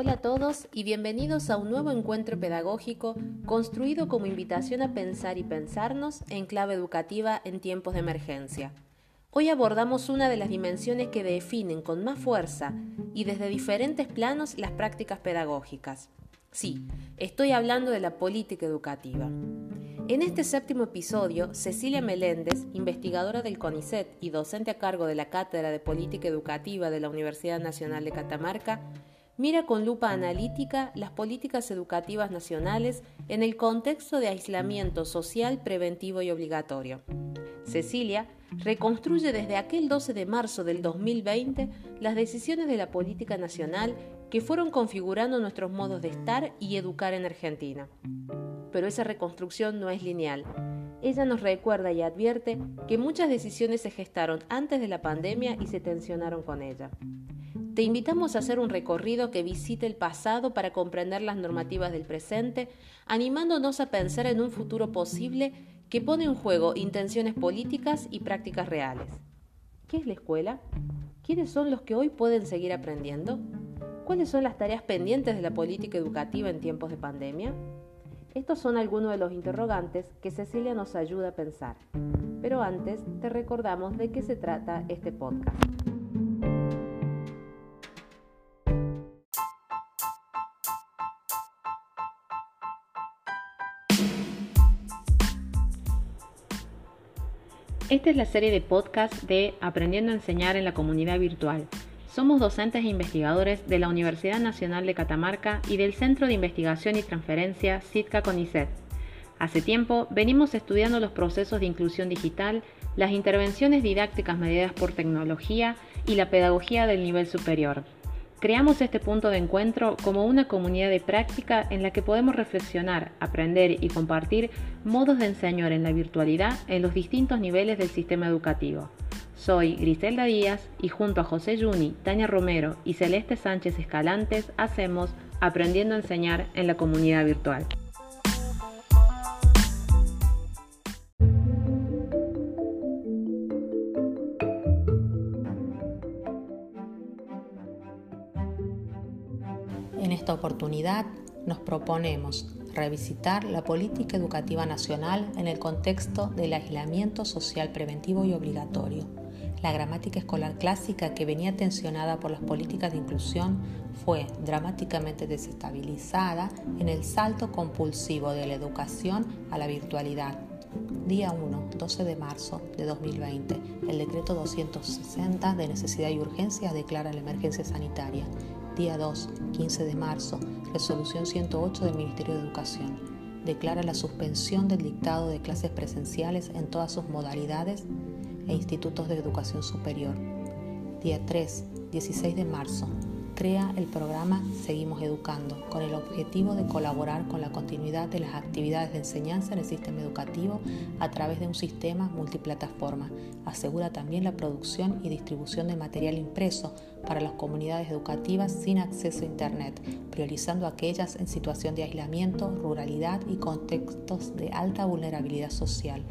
Hola a todos y bienvenidos a un nuevo encuentro pedagógico construido como invitación a pensar y pensarnos en clave educativa en tiempos de emergencia. Hoy abordamos una de las dimensiones que definen con más fuerza y desde diferentes planos las prácticas pedagógicas. Sí, estoy hablando de la política educativa. En este séptimo episodio, Cecilia Meléndez, investigadora del CONICET y docente a cargo de la Cátedra de Política Educativa de la Universidad Nacional de Catamarca, mira con lupa analítica las políticas educativas nacionales en el contexto de aislamiento social preventivo y obligatorio. Cecilia reconstruye desde aquel 12 de marzo del 2020 las decisiones de la política nacional que fueron configurando nuestros modos de estar y educar en Argentina. Pero esa reconstrucción no es lineal. Ella nos recuerda y advierte que muchas decisiones se gestaron antes de la pandemia y se tensionaron con ella. Te invitamos a hacer un recorrido que visite el pasado para comprender las normativas del presente, animándonos a pensar en un futuro posible que pone en juego intenciones políticas y prácticas reales. ¿Qué es la escuela? ¿Quiénes son los que hoy pueden seguir aprendiendo? ¿Cuáles son las tareas pendientes de la política educativa en tiempos de pandemia? Estos son algunos de los interrogantes que Cecilia nos ayuda a pensar. Pero antes te recordamos de qué se trata este podcast. Esta es la serie de podcast de Aprendiendo a enseñar en la comunidad virtual. Somos docentes e investigadores de la Universidad Nacional de Catamarca y del Centro de Investigación y Transferencia CITCA CONICET. Hace tiempo venimos estudiando los procesos de inclusión digital, las intervenciones didácticas mediadas por tecnología y la pedagogía del nivel superior. Creamos este punto de encuentro como una comunidad de práctica en la que podemos reflexionar, aprender y compartir modos de enseñar en la virtualidad en los distintos niveles del sistema educativo. Soy Griselda Díaz y junto a José Yuni, Tania Romero y Celeste Sánchez Escalantes hacemos Aprendiendo a enseñar en la comunidad virtual. Oportunidad nos proponemos revisitar la política educativa nacional en el contexto del aislamiento social preventivo y obligatorio. La gramática escolar clásica que venía tensionada por las políticas de inclusión fue dramáticamente desestabilizada en el salto compulsivo de la educación a la virtualidad. Día 1, 12 de marzo de 2020, el decreto 260 de necesidad y urgencia declara la emergencia sanitaria Día 2, 15 de marzo, resolución 108 del Ministerio de Educación. Declara la suspensión del dictado de clases presenciales en todas sus modalidades e institutos de educación superior. Día 3, 16 de marzo, crea el programa Seguimos Educando con el objetivo de colaborar con la continuidad de las actividades de enseñanza en el sistema educativo a través de un sistema multiplataforma. Asegura también la producción y distribución de material impreso para las comunidades educativas sin acceso a Internet, priorizando aquellas en situación de aislamiento, ruralidad y contextos de alta vulnerabilidad social.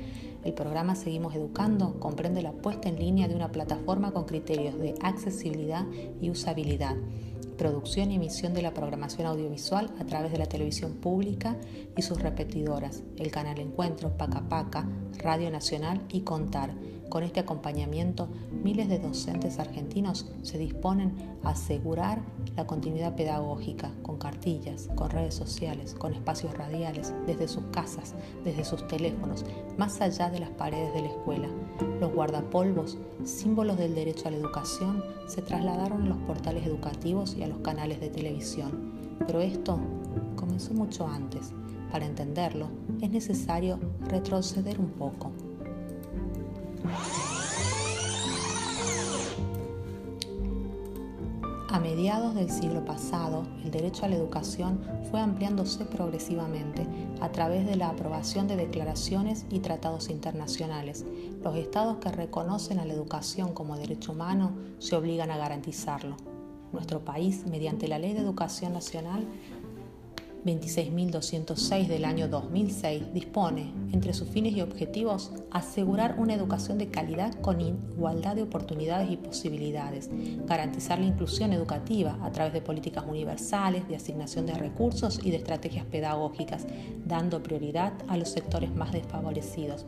El programa Seguimos Educando comprende la puesta en línea de una plataforma con criterios de accesibilidad y usabilidad producción y emisión de la programación audiovisual a través de la televisión pública y sus repetidoras, el canal Encuentro, Paca Paca, Radio Nacional y Contar con este acompañamiento, miles de docentes argentinos se disponen a asegurar la continuidad pedagógica con cartillas, con redes sociales, con espacios radiales, desde sus casas, desde sus teléfonos, más allá de las paredes de la escuela. Los guardapolvos, símbolos del derecho a la educación, se trasladaron a los portales educativos y a los canales de televisión. Pero esto comenzó mucho antes. Para entenderlo, es necesario retroceder un poco. A mediados del siglo pasado, el derecho a la educación fue ampliándose progresivamente a través de la aprobación de declaraciones y tratados internacionales. Los estados que reconocen a la educación como derecho humano se obligan a garantizarlo. Nuestro país, mediante la Ley de Educación Nacional, 26.206 del año 2006 dispone, entre sus fines y objetivos, asegurar una educación de calidad con igualdad de oportunidades y posibilidades, garantizar la inclusión educativa a través de políticas universales, de asignación de recursos y de estrategias pedagógicas, dando prioridad a los sectores más desfavorecidos,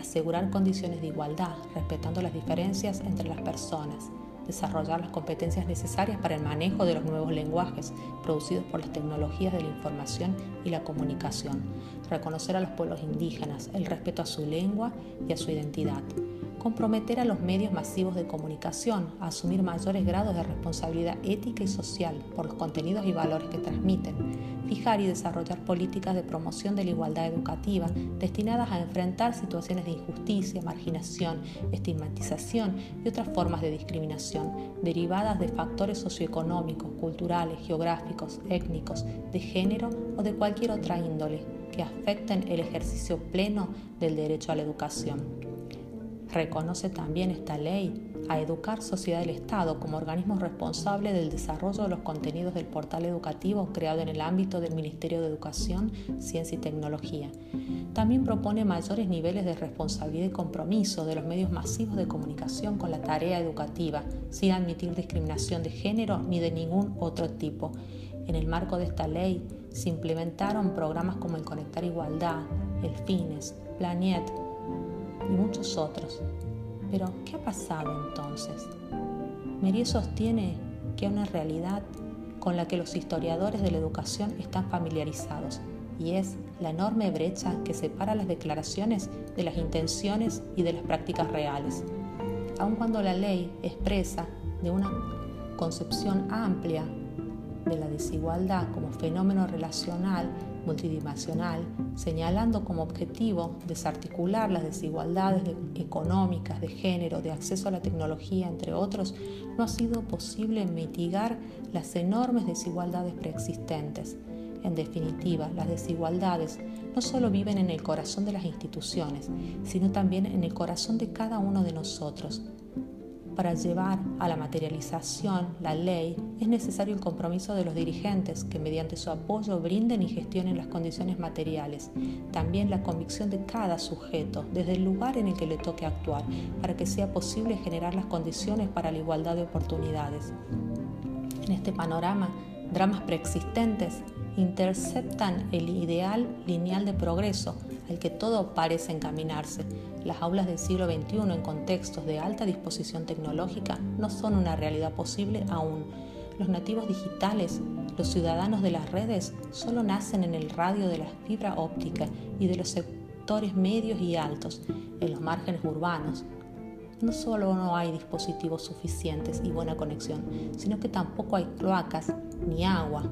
asegurar condiciones de igualdad, respetando las diferencias entre las personas, desarrollar las competencias necesarias para el manejo de los nuevos lenguajes producidos por las tecnologías de la información y la comunicación, reconocer a los pueblos indígenas, el respeto a su lengua y a su identidad, comprometer a los medios masivos de comunicación a asumir mayores grados de responsabilidad ética y social por los contenidos y valores que transmiten, fijar y desarrollar políticas de promoción de la igualdad educativa destinadas a enfrentar situaciones de injusticia, marginación, estigmatización y otras formas de discriminación derivadas de factores socioeconómicos, culturales, geográficos, étnicos, de género o de cualquier otra índole que afecten el ejercicio pleno del derecho a la educación. Reconoce también esta ley a Educar Sociedad del Estado como organismo responsable del desarrollo de los contenidos del portal educativo creado en el ámbito del Ministerio de Educación, Ciencia y Tecnología. También propone mayores niveles de responsabilidad y compromiso de los medios masivos de comunicación con la tarea educativa, sin admitir discriminación de género ni de ningún otro tipo. En el marco de esta ley se implementaron programas como el Conectar Igualdad, el FINES, Planet, y muchos otros. Pero, ¿qué ha pasado entonces? Merie sostiene que hay una realidad con la que los historiadores de la educación están familiarizados y es la enorme brecha que separa las declaraciones de las intenciones y de las prácticas reales. Aun cuando la ley expresa de una concepción amplia de la desigualdad como fenómeno relacional multidimensional, señalando como objetivo desarticular las desigualdades económicas, de género, de acceso a la tecnología, entre otros, no ha sido posible mitigar las enormes desigualdades preexistentes. En definitiva, las desigualdades no solo viven en el corazón de las instituciones, sino también en el corazón de cada uno de nosotros, para llevar a la materialización la ley es necesario el compromiso de los dirigentes que mediante su apoyo brinden y gestionen las condiciones materiales. También la convicción de cada sujeto desde el lugar en el que le toque actuar para que sea posible generar las condiciones para la igualdad de oportunidades. En este panorama, dramas preexistentes interceptan el ideal lineal de progreso al que todo parece encaminarse. Las aulas del siglo XXI en contextos de alta disposición tecnológica no son una realidad posible aún. Los nativos digitales, los ciudadanos de las redes, solo nacen en el radio de la fibra óptica y de los sectores medios y altos, en los márgenes urbanos. No solo no hay dispositivos suficientes y buena conexión, sino que tampoco hay cloacas ni agua.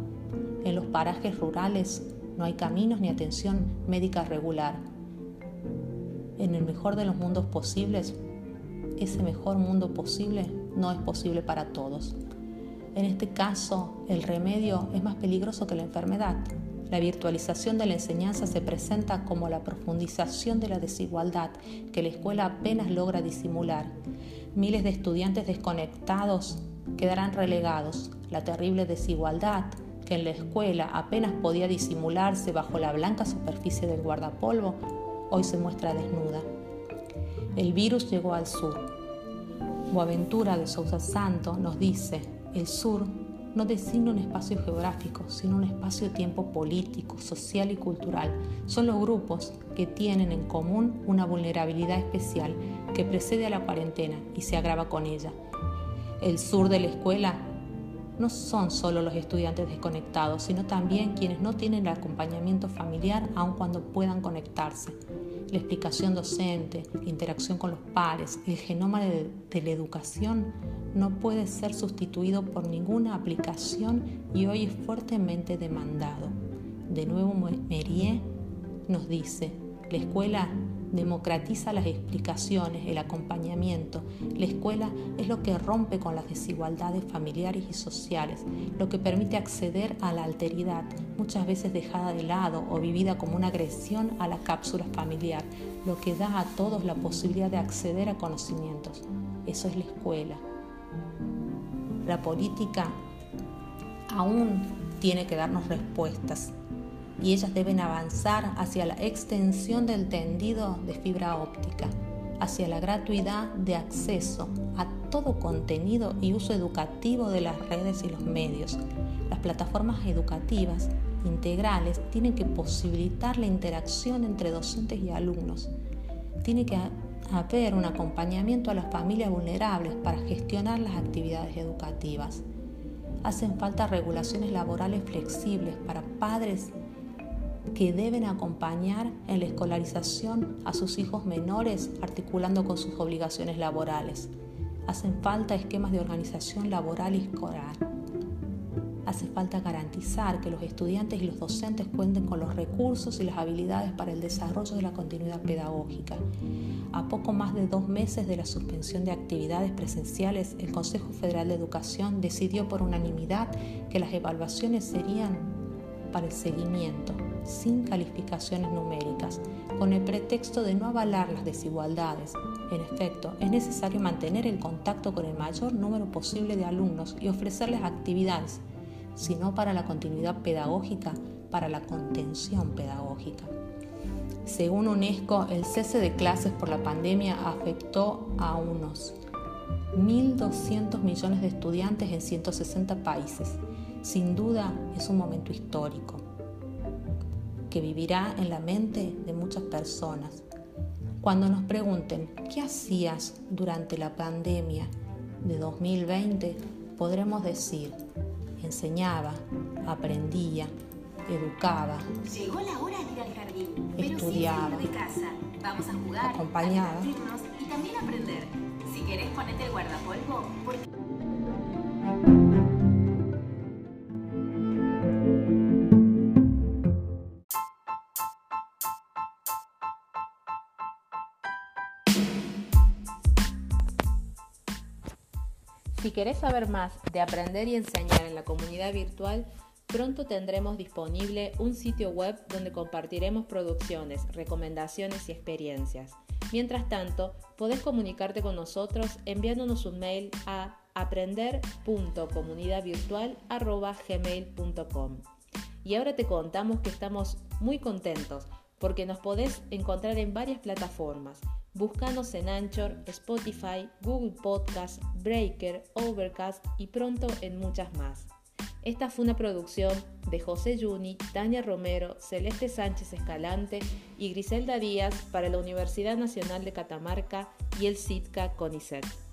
En los parajes rurales no hay caminos ni atención médica regular. En el mejor de los mundos posibles, ese mejor mundo posible no es posible para todos. En este caso, el remedio es más peligroso que la enfermedad. La virtualización de la enseñanza se presenta como la profundización de la desigualdad que la escuela apenas logra disimular. Miles de estudiantes desconectados quedarán relegados. La terrible desigualdad que en la escuela apenas podía disimularse bajo la blanca superficie del guardapolvo, hoy se muestra desnuda. El virus llegó al sur. Boaventura de Sousa Santo nos dice, el sur no designa un espacio geográfico, sino un espacio-tiempo político, social y cultural. Son los grupos que tienen en común una vulnerabilidad especial que precede a la cuarentena y se agrava con ella. El sur de la escuela no son solo los estudiantes desconectados, sino también quienes no tienen el acompañamiento familiar aun cuando puedan conectarse. La explicación docente, la interacción con los pares, el genoma de, de la educación no puede ser sustituido por ninguna aplicación y hoy es fuertemente demandado. De nuevo, Merie nos dice, la escuela democratiza las explicaciones, el acompañamiento. La escuela es lo que rompe con las desigualdades familiares y sociales, lo que permite acceder a la alteridad, muchas veces dejada de lado o vivida como una agresión a la cápsula familiar, lo que da a todos la posibilidad de acceder a conocimientos. Eso es la escuela. La política aún tiene que darnos respuestas y ellas deben avanzar hacia la extensión del tendido de fibra óptica, hacia la gratuidad de acceso a todo contenido y uso educativo de las redes y los medios. Las plataformas educativas integrales tienen que posibilitar la interacción entre docentes y alumnos. Tiene que haber un acompañamiento a las familias vulnerables para gestionar las actividades educativas. Hacen falta regulaciones laborales flexibles para padres que deben acompañar en la escolarización a sus hijos menores articulando con sus obligaciones laborales. Hacen falta esquemas de organización laboral y escolar hace falta garantizar que los estudiantes y los docentes cuenten con los recursos y las habilidades para el desarrollo de la continuidad pedagógica. A poco más de dos meses de la suspensión de actividades presenciales, el Consejo Federal de Educación decidió por unanimidad que las evaluaciones serían para el seguimiento, sin calificaciones numéricas, con el pretexto de no avalar las desigualdades. En efecto, es necesario mantener el contacto con el mayor número posible de alumnos y ofrecerles actividades sino para la continuidad pedagógica, para la contención pedagógica. Según UNESCO, el cese de clases por la pandemia afectó a unos 1.200 millones de estudiantes en 160 países. Sin duda es un momento histórico que vivirá en la mente de muchas personas. Cuando nos pregunten, ¿qué hacías durante la pandemia de 2020? Podremos decir, enseñaba, aprendía, educaba. Llegó la hora de ir al jardín, estudiaba, pero de casa. Vamos a jugar, acompañaba y también aprender. Si querés ponete el guardapolvo, porque... Si querés saber más de aprender y enseñar en la comunidad virtual, pronto tendremos disponible un sitio web donde compartiremos producciones, recomendaciones y experiencias. Mientras tanto, podés comunicarte con nosotros enviándonos un mail a aprender.comunidadvirtual.gmail.com. Y ahora te contamos que estamos muy contentos porque nos podés encontrar en varias plataformas. Búscanos en Anchor, Spotify, Google Podcast, Breaker, Overcast y pronto en muchas más. Esta fue una producción de José Juni, Tania Romero, Celeste Sánchez Escalante y Griselda Díaz para la Universidad Nacional de Catamarca y el CITCA CONICET.